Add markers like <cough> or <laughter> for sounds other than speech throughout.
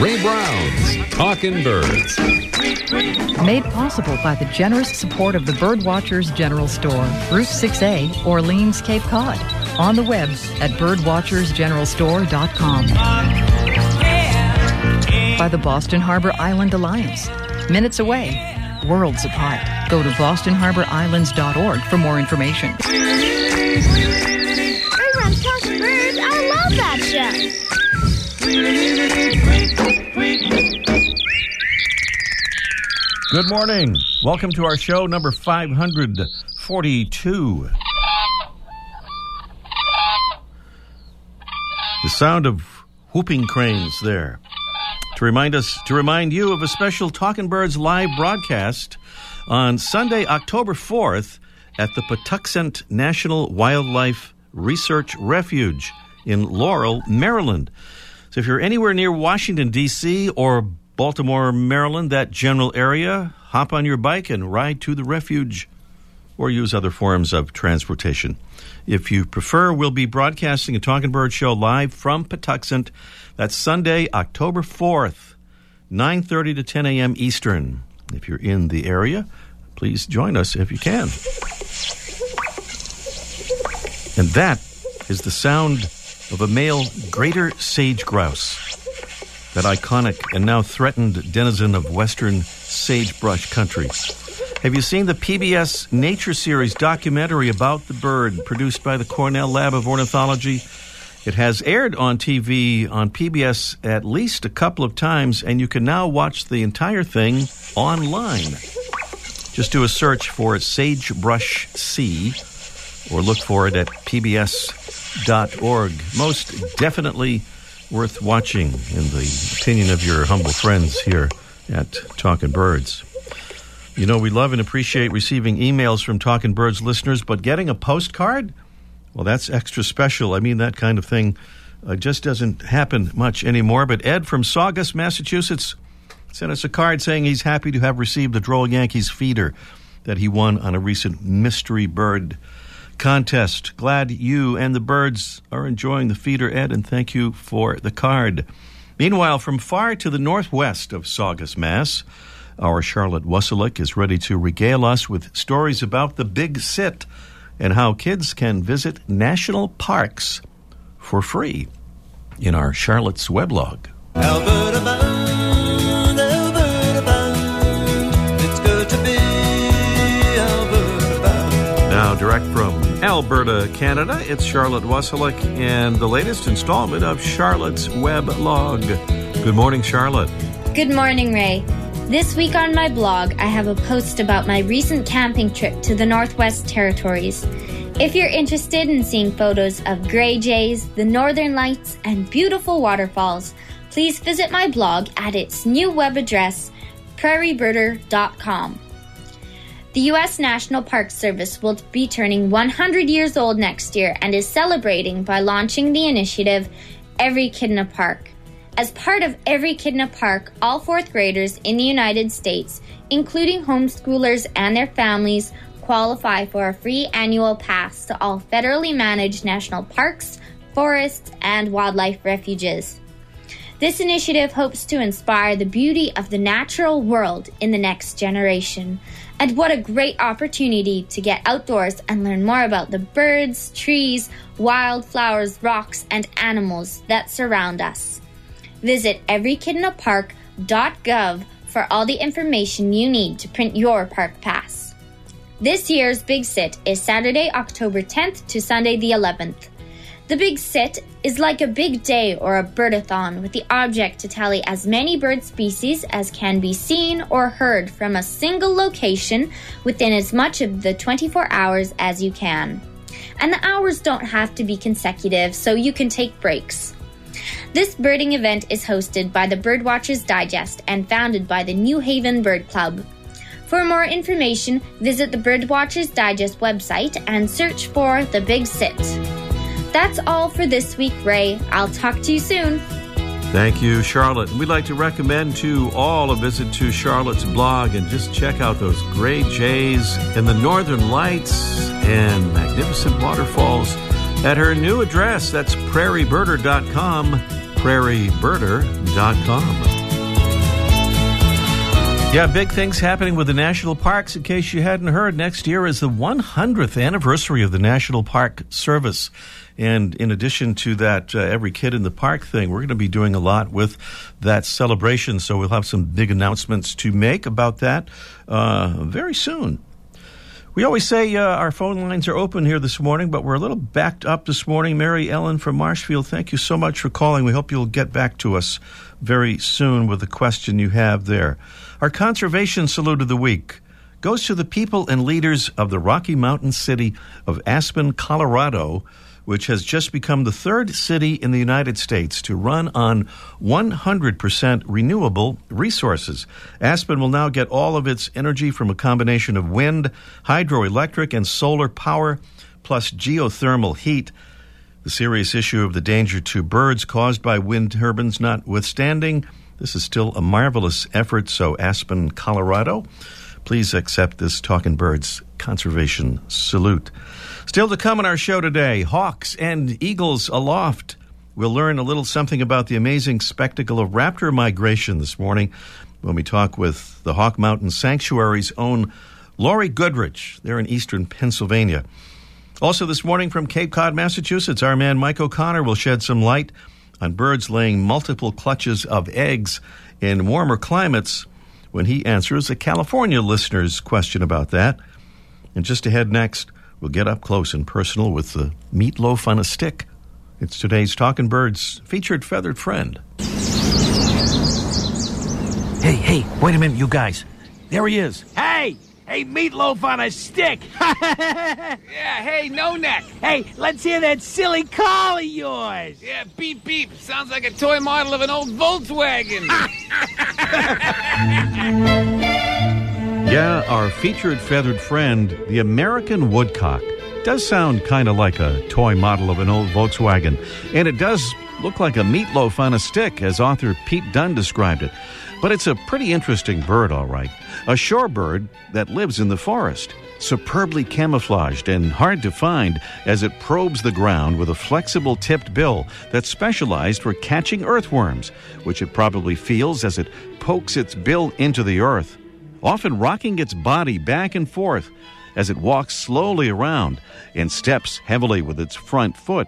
Ray Brown's Talking Birds. Made possible by the generous support of the Birdwatchers General Store, Route 6A, Orleans, Cape Cod. On the web at birdwatchersgeneralstore.com. By the Boston Harbor Island Alliance. Minutes away, worlds apart. Go to bostonharborislands.org for more information. Ray Brown's Talking Birds. I love that show. Good morning. Welcome to our show number 542. The sound of whooping cranes there. To remind us, to remind you of a special Talking Birds live broadcast on Sunday, October 4th at the Patuxent National Wildlife Research Refuge in Laurel, Maryland. So if you're anywhere near Washington, D.C. or Baltimore, Maryland, that general area, hop on your bike and ride to the refuge or use other forms of transportation. If you prefer, we'll be broadcasting a Talking Bird show live from Patuxent. That's Sunday, October 4th, 9:30 to 10 a.m. Eastern. If you're in the area, please join us if you can. And that is the sound of a male greater sage grouse that iconic and now threatened denizen of western sagebrush country. Have you seen the PBS Nature Series documentary about the bird produced by the Cornell Lab of Ornithology? It has aired on TV on PBS at least a couple of times, and you can now watch the entire thing online. Just do a search for Sagebrush Sea or look for it at pbs.org. Most definitely worth watching, in the opinion of your humble friends here at Talking Birds. You know, we love and appreciate receiving emails from Talking Birds listeners, but getting a postcard? Well, that's extra special. I mean, that kind of thing uh, just doesn't happen much anymore. But Ed from Saugus, Massachusetts, sent us a card saying he's happy to have received the Droll Yankees feeder that he won on a recent mystery bird contest. Glad you and the birds are enjoying the feeder, Ed, and thank you for the card. Meanwhile, from far to the northwest of Saugus, Mass., our Charlotte Wasylik is ready to regale us with stories about the Big Sit and how kids can visit national parks for free in our Charlotte's weblog. Alberta Alberta, Canada, it's Charlotte Wasylik and the latest installment of Charlotte's Weblog. Good morning, Charlotte. Good morning, Ray. This week on my blog, I have a post about my recent camping trip to the Northwest Territories. If you're interested in seeing photos of gray jays, the northern lights, and beautiful waterfalls, please visit my blog at its new web address, prairiebirder.com. The U.S. National Park Service will be turning 100 years old next year and is celebrating by launching the initiative Every Kid in a Park. As part of Every Kid in a Park, all fourth graders in the United States, including homeschoolers and their families, qualify for a free annual pass to all federally managed national parks, forests, and wildlife refuges. This initiative hopes to inspire the beauty of the natural world in the next generation. And what a great opportunity to get outdoors and learn more about the birds, trees, wildflowers, rocks, and animals that surround us. Visit everykidinapark.gov for all the information you need to print your park pass. This year's Big Sit is Saturday, October 10th to Sunday the 11th. The Big Sit is like a big day or a birdathon with the object to tally as many bird species as can be seen or heard from a single location within as much of the 24 hours as you can. And the hours don't have to be consecutive, so you can take breaks. This birding event is hosted by the Birdwatchers Digest and founded by the New Haven Bird Club. For more information, visit the Birdwatchers Digest website and search for The Big Sit. That's all for this week, Ray. I'll talk to you soon. Thank you, Charlotte. We'd like to recommend to all a visit to Charlotte's blog and just check out those great jays and the northern lights and magnificent waterfalls at her new address. That's prairiebirder.com, prairiebirder.com. Yeah, big things happening with the national parks. In case you hadn't heard, next year is the 100th anniversary of the National Park Service. And in addition to that, uh, every kid in the park thing, we're going to be doing a lot with that celebration. So we'll have some big announcements to make about that uh, very soon. We always say uh, our phone lines are open here this morning, but we're a little backed up this morning. Mary Ellen from Marshfield, thank you so much for calling. We hope you'll get back to us very soon with the question you have there. Our conservation salute of the week goes to the people and leaders of the Rocky Mountain city of Aspen, Colorado, which has just become the third city in the United States to run on 100% renewable resources. Aspen will now get all of its energy from a combination of wind, hydroelectric, and solar power, plus geothermal heat. The serious issue of the danger to birds caused by wind turbines notwithstanding, this is still a marvelous effort. So, Aspen, Colorado, please accept this Talking Birds conservation salute. Still to come on our show today Hawks and Eagles Aloft. We'll learn a little something about the amazing spectacle of raptor migration this morning when we talk with the Hawk Mountain Sanctuary's own Laurie Goodrich. They're in eastern Pennsylvania. Also, this morning from Cape Cod, Massachusetts, our man Mike O'Connor will shed some light on birds laying multiple clutches of eggs in warmer climates when he answers a California listener's question about that. And just ahead next, we'll get up close and personal with the meatloaf on a stick. It's today's Talking Birds featured feathered friend. Hey, hey, wait a minute, you guys. There he is. Hey! Hey, meatloaf on a stick! <laughs> Yeah, hey, no neck. hey, let's hear that silly call of yours! Yeah, beep beep. Sounds like a toy model of an old Volkswagen. <laughs> Yeah, our featured feathered friend, the American woodcock, does sound kind of like a toy model of an old Volkswagen. And it does look like a meatloaf on a stick, as author Pete Dunne described it. But it's a pretty interesting bird, all right. A shorebird that lives in the forest, superbly camouflaged and hard to find as it probes the ground with a flexible tipped bill that's specialized for catching earthworms, which it probably feels as it pokes its bill into the earth, often rocking its body back and forth as it walks slowly around and steps heavily with its front foot.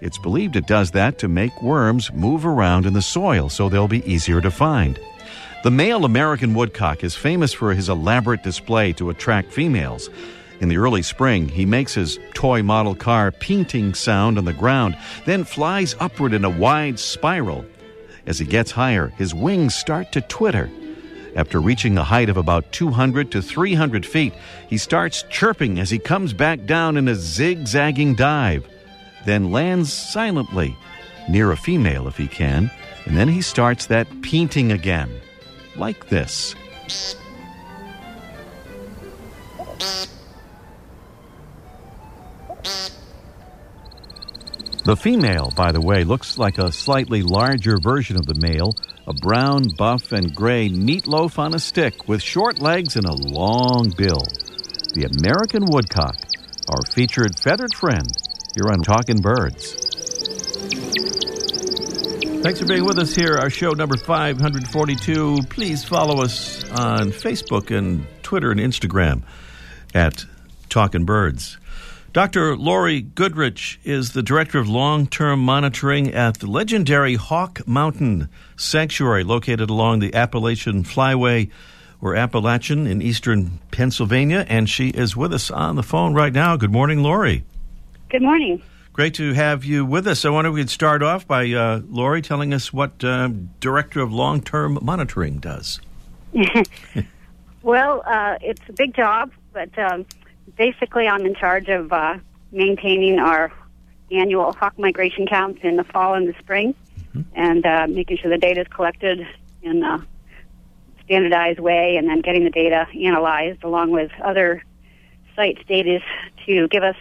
It's believed it does that to make worms move around in the soil so they'll be easier to find. The male American woodcock is famous for his elaborate display to attract females. In the early spring, he makes his toy model car painting sound on the ground, then flies upward in a wide spiral. As he gets higher, his wings start to twitter. After reaching a height of about 200 to 300 feet, he starts chirping as he comes back down in a zigzagging dive, then lands silently, near a female if he can, and then he starts that painting again, like this. The female, by the way, looks like a slightly larger version of the male, a brown, buff, and gray meatloaf on a stick with short legs and a long bill. The American woodcock, our featured feathered friend here on Talking Birds. Thanks for being with us here, our show number 542. Please follow us on Facebook and Twitter and Instagram at Talking Birds. Dr. Laurie Goodrich is the Director of Long Term Monitoring at the legendary Hawk Mountain Sanctuary located along the Appalachian Flyway or Appalachian in eastern Pennsylvania. And she is with us on the phone right now. Good morning, Laurie. Good morning. Great to have you with us. I wonder if we could start off by uh, Laurie telling us what uh, Director of Long Term Monitoring does. <laughs> Well, uh, it's a big job, but um, basically, I'm in charge of uh, maintaining our annual hawk migration counts in the fall and the spring, and uh, making sure the data is collected in a standardized way, and then getting the data analyzed along with other sites' data to give us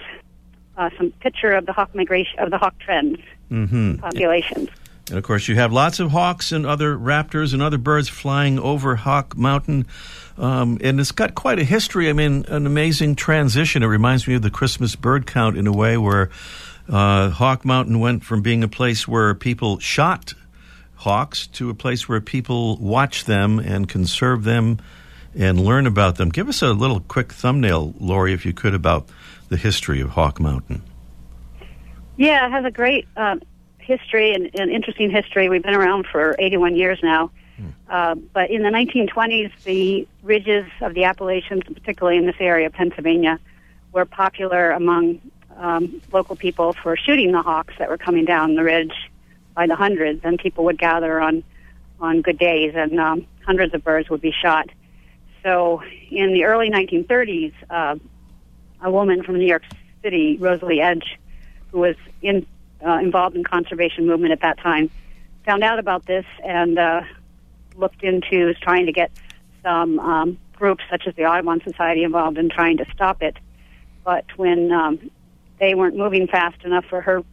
uh, some picture of the hawk migration of the hawk trends Mm-hmm. populations. And of course, you have lots of hawks and other raptors and other birds flying over Hawk Mountain. Um, and it's got quite a history. I mean, an amazing transition. It reminds me of the Christmas bird count in a way where uh, Hawk Mountain went from being a place where people shot hawks to a place where people watch them and conserve them and learn about them. Give us a little quick thumbnail, Laurie, if you could, about the history of Hawk Mountain. Yeah, it has a great um, history and, and interesting history. We've been around for 81 years now. Uh, but in the 1920s, the ridges of the Appalachians, particularly in this area of Pennsylvania, were popular among um, local people for shooting the hawks that were coming down the ridge by the hundreds. And people would gather on on good days, and um, hundreds of birds would be shot. So in the early 1930s, uh, a woman from New York City, Rosalie Edge, who was in, uh, involved in conservation movement at that time, found out about this and uh, looked into trying to get some um, groups such as the Audubon Society involved in trying to stop it. But when um, they weren't moving fast enough for her,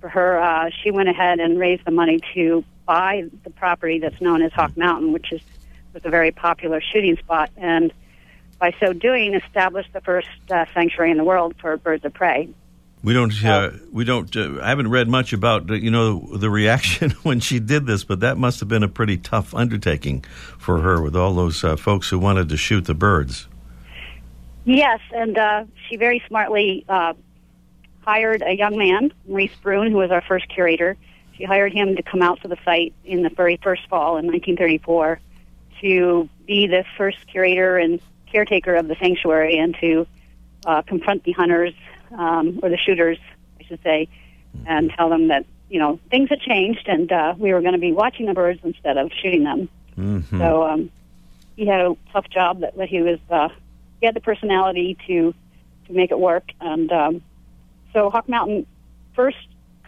for her, uh, she went ahead and raised the money to buy the property that's known as Hawk Mountain, which is was a very popular shooting spot, and by so doing, established the first uh, sanctuary in the world for birds of prey. We don't. Uh, we don't. Uh, I haven't read much about you know the reaction <laughs> when she did this, but that must have been a pretty tough undertaking for her with all those uh, folks who wanted to shoot the birds. Yes, and uh, she very smartly uh, hired a young man, Maurice Broun, who was our first curator. She hired him to come out to the site in the very first fall in 1934 to be the first curator and caretaker of the sanctuary and to uh, confront the hunters um, or the shooters, I should say, and tell them that you know things had changed and uh, we were going to be watching the birds instead of shooting them. Mm-hmm. So um, he had a tough job that, that he was. Uh, he had the personality to to make it work, and um, so Hawk Mountain first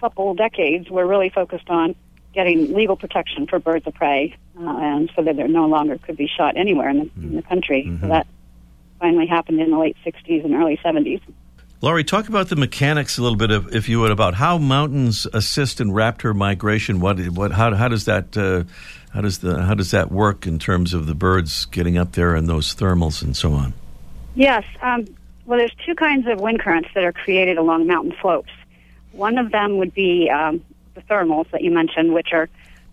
couple decades were really focused on getting legal protection for birds of prey, uh, and so that they no longer could be shot anywhere in the, in the country. Mm-hmm. So that finally happened in the late 60s and early 70s. Laurie, talk about the mechanics a little bit, if, if you would, about how mountains assist in raptor migration. What, what, how, how does that, uh, how does the, how does that work in terms of the birds getting up there and those thermals and so on? Yes. Um, well, there's two kinds of wind currents that are created along mountain slopes. One of them would be um, the thermals that you mentioned, which are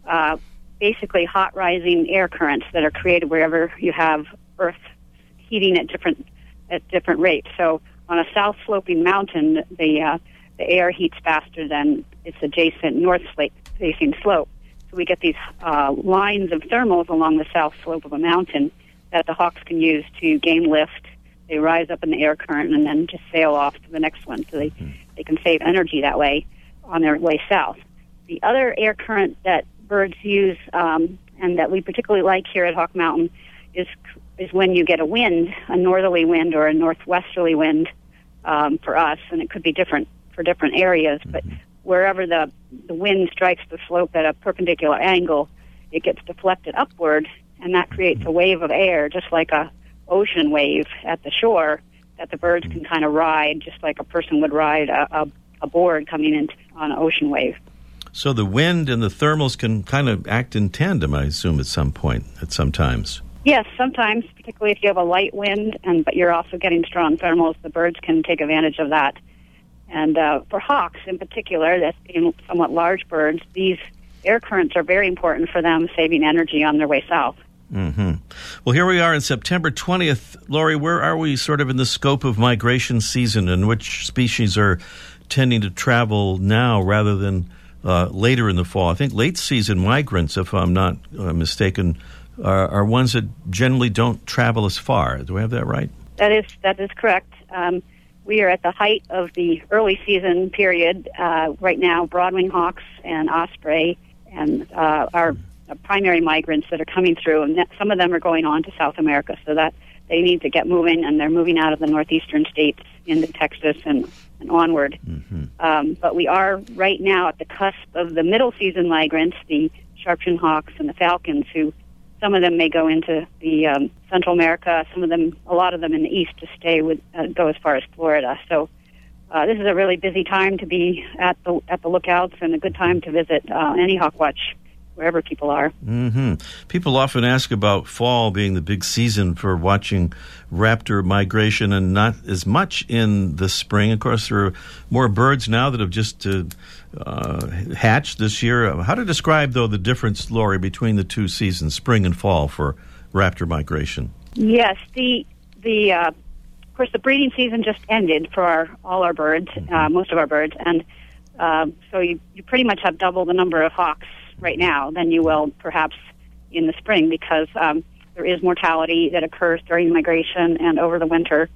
uh, basically hot rising air currents that are created wherever you have Earth heating at different at different rates. So on a south sloping mountain, the uh, the air heats faster than its adjacent north facing slope. So we get these uh, lines of thermals along the south slope of a mountain that the hawks can use to gain lift. They rise up in the air current and then just sail off to the next one. So they they can save energy that way on their way south. The other air current that birds use um, and that we particularly like here at Hawk Mountain is is when you get a wind, a northerly wind or a northwesterly wind um, for us, and it could be different for different areas. But wherever the the wind strikes the slope at a perpendicular angle, it gets deflected upward, and that creates a wave of air, just like a ocean wave at the shore that the birds can kind of ride, just like a person would ride a, a, a board coming in on an ocean wave. So the wind and the thermals can kind of act in tandem, I assume, at some point, at some times. Yes, sometimes, particularly if you have a light wind, and but you're also getting strong thermals, the birds can take advantage of that. And uh, for hawks, in particular, that being somewhat large birds, these air currents are very important for them, saving energy on their way south. Mm-hmm. Well, here we are in September 20th. Laurie, where are we sort of in the scope of migration season and which species are tending to travel now rather than uh, later in the fall? I think late season migrants, if I'm not uh, mistaken, are, are, ones that generally don't travel as far. Do I have that right? That is, that is correct. Um, we are at the height of the early season period uh, right now. Broadwing hawks and osprey and uh, our primary migrants that are coming through, and that, some of them are going on to South America, so that they need to get moving, and they're moving out of the northeastern states into Texas and, and onward. Mm-hmm. Um, but we are right now at the cusp of the middle season migrants, the sharpshin hawks and the falcons, who some of them may go into the um, Central America, some of them, a lot of them in the east, to stay with uh, go as far as Florida. So. Uh, this is a really busy time to be at the at the lookouts and a good time to visit uh, any hawk watch wherever people are. hmm People often ask about fall being the big season for watching raptor migration and not as much in the spring. Of course, there are more birds now that have just uh, uh, hatched this year. How to describe, though, the difference, Laurie, between the two seasons, spring and fall, for raptor migration? Yes, the the uh, of course the breeding season just ended for our, all our birds, uh, most of our birds, and uh, so you you pretty much have double the number of hawks right now than you will perhaps in the spring because um, there is mortality that occurs during migration and over the winter.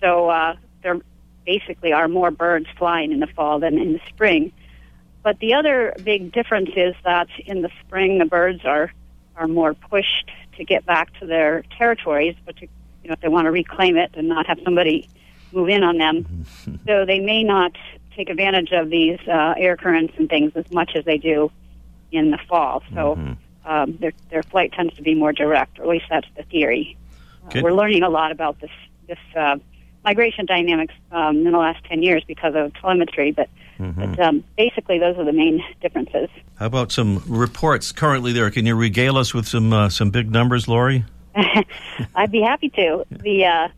So uh, there basically are more birds flying in the fall than in the spring. But the other big difference is that in the spring the birds are are more pushed to get back to their territories, but to, you know if they want to reclaim it and not have somebody move in on them, <laughs> so they may not take advantage of these uh, air currents and things as much as they do in the fall. So um, their their flight tends to be more direct, or at least that's the theory. Uh, we're learning a lot about this this uh, migration dynamics um, in the last ten years because of telemetry, but. But um, basically, those are the main differences. How about some reports currently there? Can you regale us with some uh, some big numbers, Laurie? <laughs> I'd be happy to. The uh,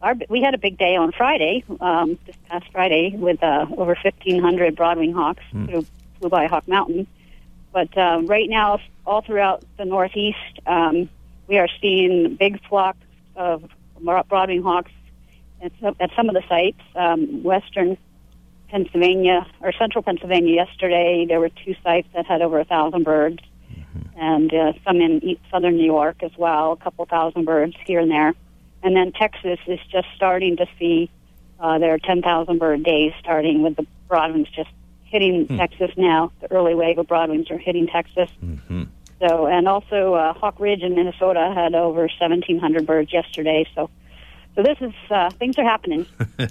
our we had a big day on Friday, um, this past Friday, with uh, over 1,500 broadwing hawks who flew by Hawk Mountain. But uh, right now, all throughout the Northeast, um, we are seeing big flocks of broadwing hawks at some, at some of the sites. Um, Western Pennsylvania or Central Pennsylvania yesterday, there were two sites that had over a thousand birds and uh, some in southern New York as well, a couple thousand birds here and there. And then Texas is just starting to see uh, their 10,000 bird days starting with the broadwings just hitting Texas now. The early wave of broadwings are hitting Texas. So, and also uh, Hawk Ridge in Minnesota had over 1,700 birds yesterday. So, so this is uh, things are happening. <laughs>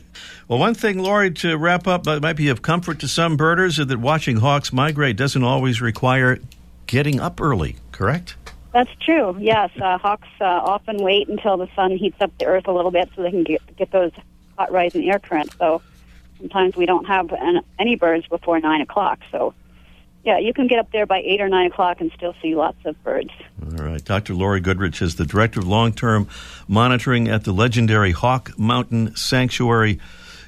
Well, one thing, Laurie, to wrap up, that might be of comfort to some birders is that watching hawks migrate doesn't always require getting up early, correct? That's true. Yes, uh, hawks uh, often wait until the sun heats up the earth a little bit so they can get get those hot rising air currents. So sometimes we don't have an, any birds before nine o'clock. So yeah, you can get up there by eight or nine o'clock and still see lots of birds. All right. Dr. Laurie Goodrich is the Director of Long Term Monitoring at the legendary Hawk Mountain Sanctuary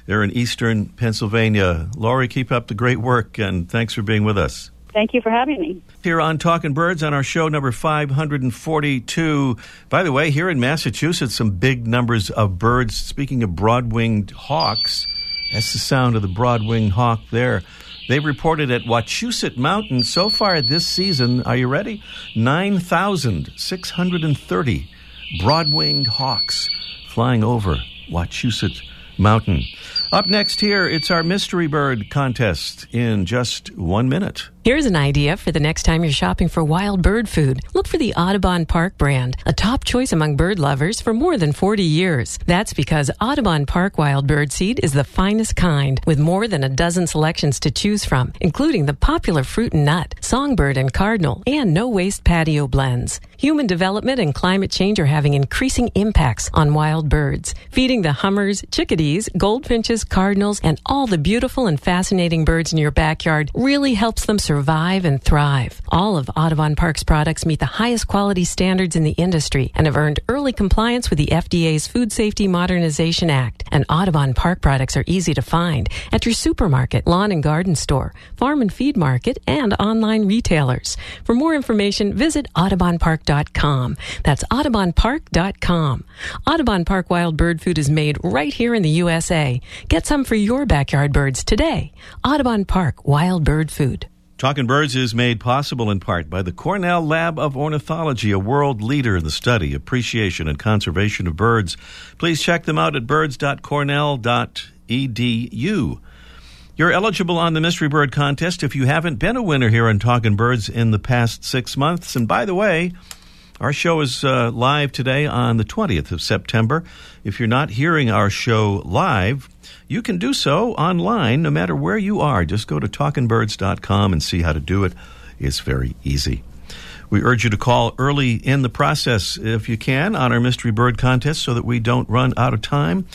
there in eastern Pennsylvania. Laurie, keep up the great work and thanks for being with us. Thank you for having me. Here on Talking Birds on our show number 542. By the way, here in Massachusetts, some big numbers of birds. Speaking of broad winged hawks, that's the sound of the broad winged hawk there. They reported at Wachusett Mountain so far this season, are you ready? 9,630 broad winged hawks flying over Wachusett Mountain. Up next here, it's our mystery bird contest in just one minute. Here's an idea for the next time you're shopping for wild bird food. Look for the Audubon Park brand, a top choice among bird lovers for more than 40 years. That's because Audubon Park wild bird seed is the finest kind, with more than a dozen selections to choose from, including the popular fruit and nut, songbird and cardinal, and no waste patio blends. Human development and climate change are having increasing impacts on wild birds, feeding the hummers, chickadees, goldfinches, cardinals, and all the beautiful and fascinating birds in your backyard really helps them survive and thrive. All of Audubon Park's products meet the highest quality standards in the industry and have earned early compliance with the FDA's Food Safety Modernization Act. And Audubon Park products are easy to find at your supermarket, lawn and garden store, farm and feed market, and online retailers. For more information, visit audubonpark.com. That's audubonpark.com. Audubon Park Wild Bird Food is made right here in the USA. Get some for your backyard birds today. Audubon Park Wild Bird Food. Talking Birds is made possible in part by the Cornell Lab of Ornithology, a world leader in the study, appreciation, and conservation of birds. Please check them out at birds.cornell.edu. You're eligible on the Mystery Bird Contest if you haven't been a winner here on Talking Birds in the past six months. And by the way, our show is uh, live today on the 20th of September. If you're not hearing our show live, you can do so online no matter where you are. Just go to talkinbirds.com and see how to do it. It's very easy. We urge you to call early in the process if you can on our Mystery Bird contest so that we don't run out of time.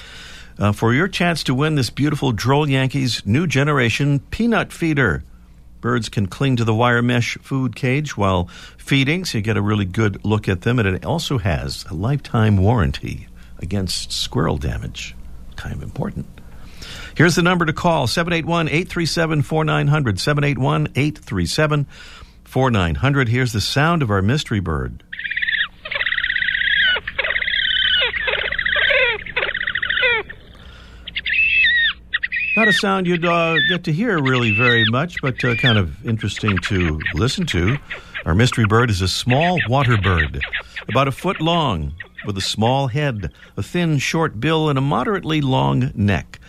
Uh, for your chance to win this beautiful Droll Yankees new generation peanut feeder. Birds can cling to the wire mesh food cage while feeding, so you get a really good look at them. And it also has a lifetime warranty against squirrel damage. Kind of important. Here's the number to call 781 837 4900. 781 837 4900. Here's the sound of our mystery bird. Not a sound you'd uh, get to hear really very much, but uh, kind of interesting to listen to. Our mystery bird is a small water bird, about a foot long, with a small head, a thin, short bill, and a moderately long neck.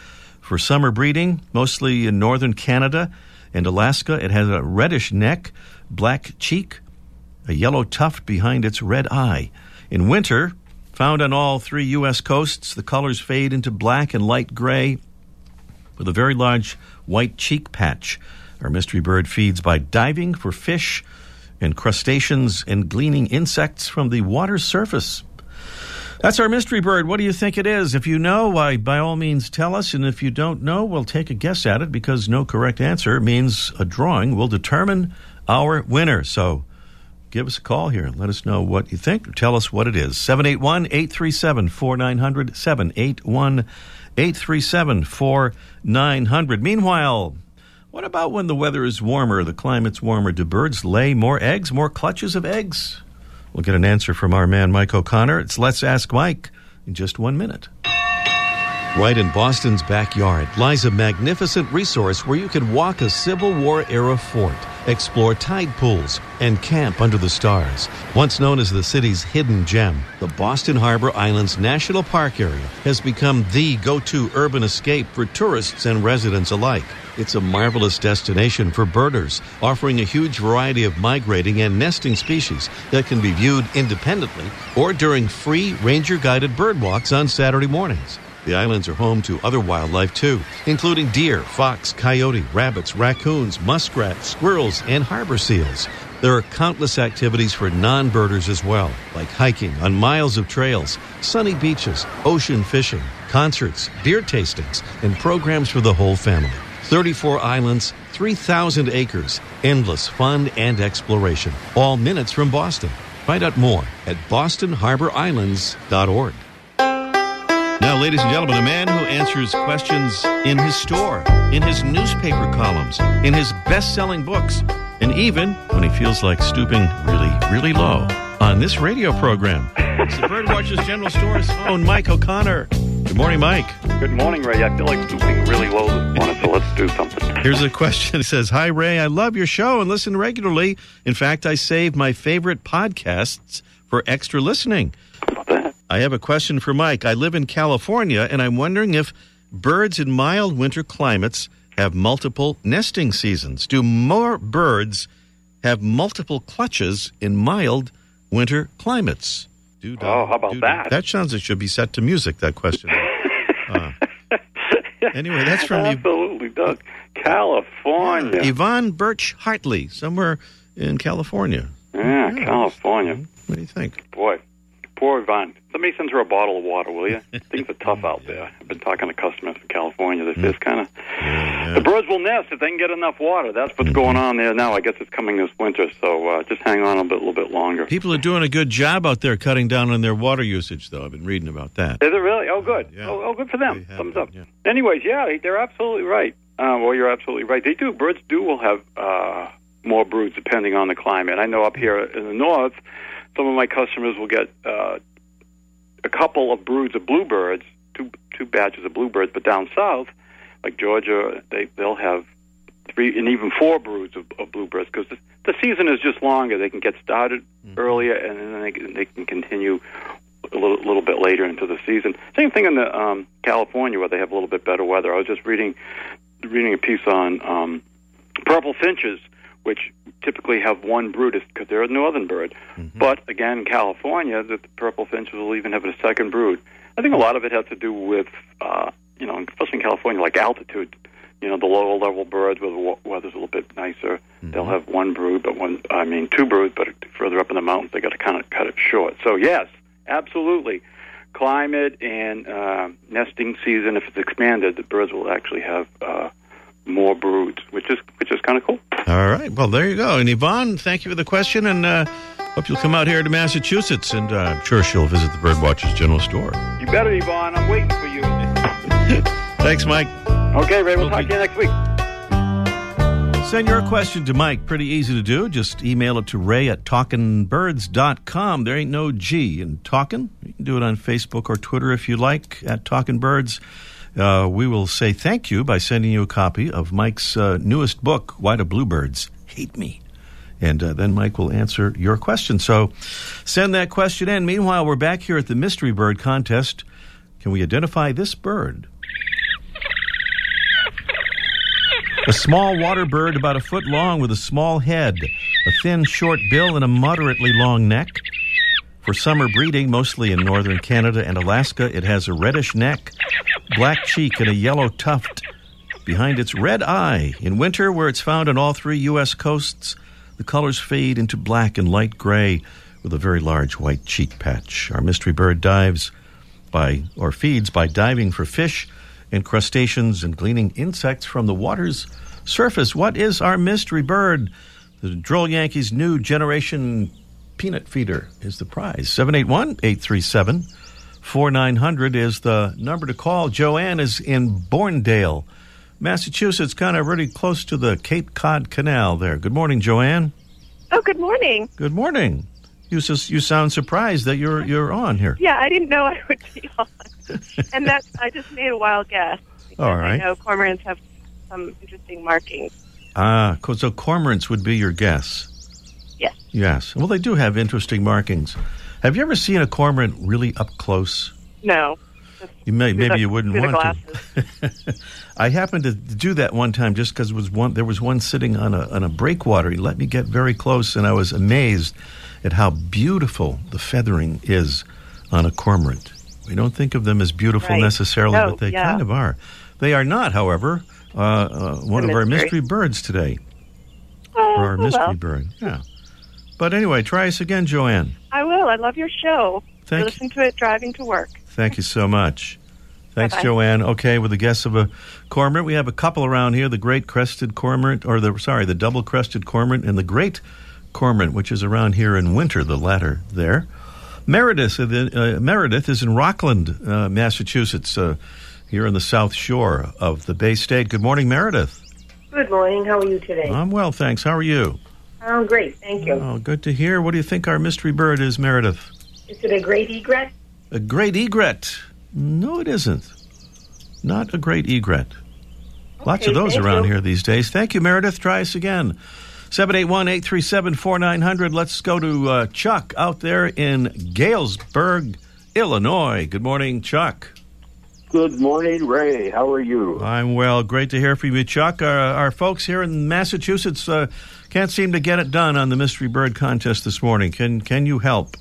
For summer breeding, mostly in northern Canada and Alaska, it has a reddish neck, black cheek, a yellow tuft behind its red eye. In winter, found on all three U.S. coasts, the colors fade into black and light gray with a very large white cheek patch. Our mystery bird feeds by diving for fish and crustaceans and gleaning insects from the water's surface. That's our mystery bird. What do you think it is? If you know, why, by all means tell us. And if you don't know, we'll take a guess at it because no correct answer means a drawing will determine our winner. So give us a call here and let us know what you think. Tell us what it is. 781 837 4900. 781 837 4900. Meanwhile, what about when the weather is warmer, the climate's warmer? Do birds lay more eggs, more clutches of eggs? We'll get an answer from our man, Mike O'Connor. It's Let's Ask Mike in just one minute. Right in Boston's backyard lies a magnificent resource where you can walk a Civil War era fort, explore tide pools, and camp under the stars. Once known as the city's hidden gem, the Boston Harbor Islands National Park area has become the go to urban escape for tourists and residents alike. It's a marvelous destination for birders, offering a huge variety of migrating and nesting species that can be viewed independently or during free ranger guided bird walks on Saturday mornings. The islands are home to other wildlife too, including deer, fox, coyote, rabbits, raccoons, muskrats, squirrels, and harbor seals. There are countless activities for non birders as well, like hiking on miles of trails, sunny beaches, ocean fishing, concerts, beer tastings, and programs for the whole family. 34 islands, 3,000 acres, endless fun and exploration, all minutes from Boston. Find out more at bostonharborislands.org. Now, ladies and gentlemen, a man who answers questions in his store, in his newspaper columns, in his best selling books, and even when he feels like stooping really, really low on this radio program. It's <laughs> the Birdwatchers General Store's own Mike O'Connor. Good morning, Mike. Good morning, Ray. I feel like stooping really low this morning, so let's do something. <laughs> Here's a question. It says, Hi, Ray. I love your show and listen regularly. In fact, I save my favorite podcasts for extra listening. I have a question for Mike. I live in California, and I'm wondering if birds in mild winter climates have multiple nesting seasons. Do more birds have multiple clutches in mild winter climates? Do, Oh, how about that? That sounds like it should be set to music, that question. <laughs> Uh, anyway, that's from Absolutely, Doug. California. Yvonne Birch Hartley, somewhere in California. Yeah, California. What do you think? Boy, poor Yvonne. Somebody sends her a bottle of water, will you? <laughs> Things are tough out there. I've been talking to customers in California. This is kind of. The birds will nest if they can get enough water. That's what's going on there now. I guess it's coming this winter, so uh, just hang on a bit, little bit longer. People are doing a good job out there cutting down on their water usage, though. I've been reading about that. Is it really? Oh, good. Oh, oh, good for them. Thumbs up. Anyways, yeah, they- they're absolutely right. Uh, well, you're absolutely right. They do. Birds do will have uh, more broods depending on the climate. I know up here in the north, some of my customers will get uh, a couple of broods of bluebirds, two two batches of bluebirds. But down south, like Georgia, they they'll have three and even four broods of, of bluebirds because the, the season is just longer. They can get started earlier, and then they can, they can continue a little, little bit later into the season. Same thing in the um, California where they have a little bit better weather. I was just reading reading a piece on um, purple finches, which typically have one brood because they're a northern bird. But again, in California, the, purple finches will even have a second brood. I think a lot of it has to do with, uh, you know, especially in California, like altitude. You know, the lower level birds where the weather's a little bit nicer, they'll have one brood, but one, I mean, two broods, but further up in the mountains, they got to kind of cut it short. So, yes, absolutely. Climate and uh, nesting season, if it's expanded, the birds will actually have uh, more broods, which is which is kind of cool. All right. Well, there you go. And Yvonne, thank you for the question, and uh, hope you'll come out here to Massachusetts, and uh, I'm sure she'll visit the Birdwatchers General Store. You better, Yvonne. I'm waiting for you. <laughs> Thanks, Mike. Okay, Ray. We'll talk to you next week. Send your question to Mike. Pretty easy to do. Just email it to ray at talkinbirds.com. There ain't no G in talking. You can do it on Facebook or Twitter if you like, at Talking Birds. Uh, we will say thank you by sending you a copy of Mike's uh, newest book, Why Do Bluebirds Hate Me? And uh, then Mike will answer your question. So send that question in. Meanwhile, we're back here at the Mystery Bird Contest. Can we identify this bird? A small water bird about a foot long with a small head, a thin, short bill, and a moderately long neck. For summer breeding, mostly in northern Canada and Alaska, it has a reddish neck, black cheek, and a yellow tuft behind its red eye. In winter, where it's found on all three U.S. coasts, the colors fade into black and light gray with a very large white cheek patch. Our mystery bird dives by or feeds by diving for fish and crustaceans and gleaning insects from the water's surface. What is our mystery bird? The Droll Yankees' new generation peanut feeder is the prize. 781 837 4900 is the number to call. Joanne is in Bournedale, Massachusetts, kind of really close to the Cape Cod Canal there. Good morning, Joanne. Oh, good morning. Good morning. You just, you sound surprised that you're you're on here. Yeah, I didn't know I would be on, and that I just made a wild guess. All I right. know cormorants have some interesting markings. Ah, so cormorants would be your guess. Yes. Yes. Well, they do have interesting markings. Have you ever seen a cormorant really up close? No. You may, maybe the- you wouldn't want to. <laughs> I happened to do that one time just because was one there was one sitting on a on a breakwater. He let me get very close, and I was amazed at how beautiful the feathering is on a cormorant. We don't think of them as beautiful Right. necessarily, No, but they yeah. kind of are. They are not, however, uh, uh, one of our mystery. mystery birds today. Oh, or our oh, mystery well. bird. Yeah. But anyway, try us again, Joanne. I will. I love your show. Thank I listen to it driving to work. Thank you so much. Thanks, Bye-bye. Joanne. Okay, with the guests of a cormorant, we have a couple around here: the great crested cormorant, or the sorry, the double crested cormorant, and the great cormorant, which is around here in winter. The latter there. Meredith, uh, uh, Meredith is in Rockland, uh, Massachusetts, uh, here on the South Shore of the Bay State. Good morning, Meredith. Good morning. How are you today? I'm well, thanks. How are you? I'm great. Thank you. Oh, good to hear. What do you think our mystery bird is, Meredith? Is it a great egret? A great egret. No, it isn't. Not a great egret. Lots of those around you. here these days. Thank you, Meredith. Try us again. 781 837 4900. Let's go to uh, Chuck out there in Galesburg, Illinois. Good morning, Chuck. Good morning, Ray. How are you? I'm well. Great to hear from you, Chuck. Our, our folks here in Massachusetts uh, can't seem to get it done on the Mystery Bird contest this morning. Can, can you help?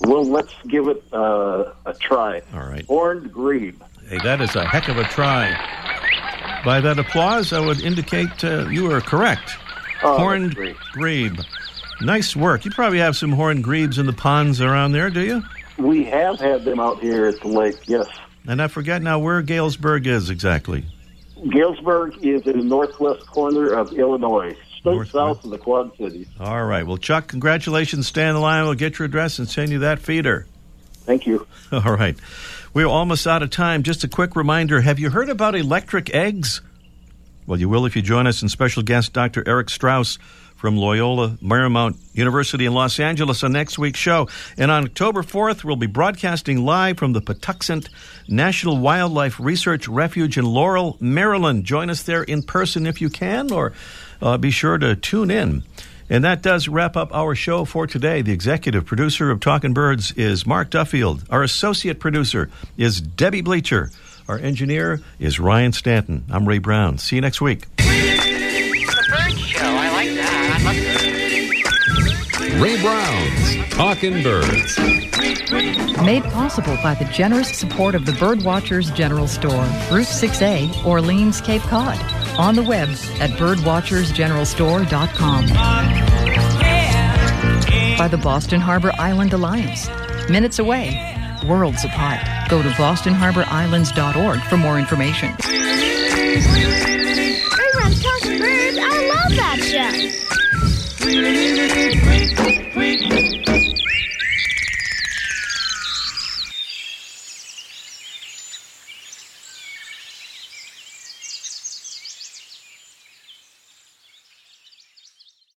Well, let's give it uh, a try. All right. Horned grebe. Hey, that is a heck of a try. By that applause, I would indicate uh, you are correct. Oh, horned grebe. Nice work. You probably have some horned grebes in the ponds around there, do you? We have had them out here at the lake, yes. And I forget now where Galesburg is exactly. Galesburg is in the northwest corner of Illinois, straight south of the Quad Cities. All right. Well, Chuck, congratulations. Stay on the line. We'll get your address and send you that feeder. Thank you. <laughs> All right. We're almost out of time. Just a quick reminder have you heard about electric eggs? Well, you will if you join us and special guest Dr. Eric Strauss from Loyola Marymount University in Los Angeles on next week's show. And on October 4th, we'll be broadcasting live from the Patuxent National Wildlife Research Refuge in Laurel, Maryland. Join us there in person if you can, or uh, be sure to tune in. And that does wrap up our show for today. The executive producer of Talking Birds is Mark Duffield. Our associate producer is Debbie Bleacher. Our engineer is Ryan Stanton. I'm Ray Brown. See you next week. Ray Brown's Talking Birds. Made possible by the generous support of the Birdwatchers General Store, Route 6A, Orleans, Cape Cod on the web at birdwatchersgeneralstore.com. By the Boston Harbor Island Alliance. Minutes away, worlds apart. Go to bostonharborislands.org for more information. Talking Birds, I love that show.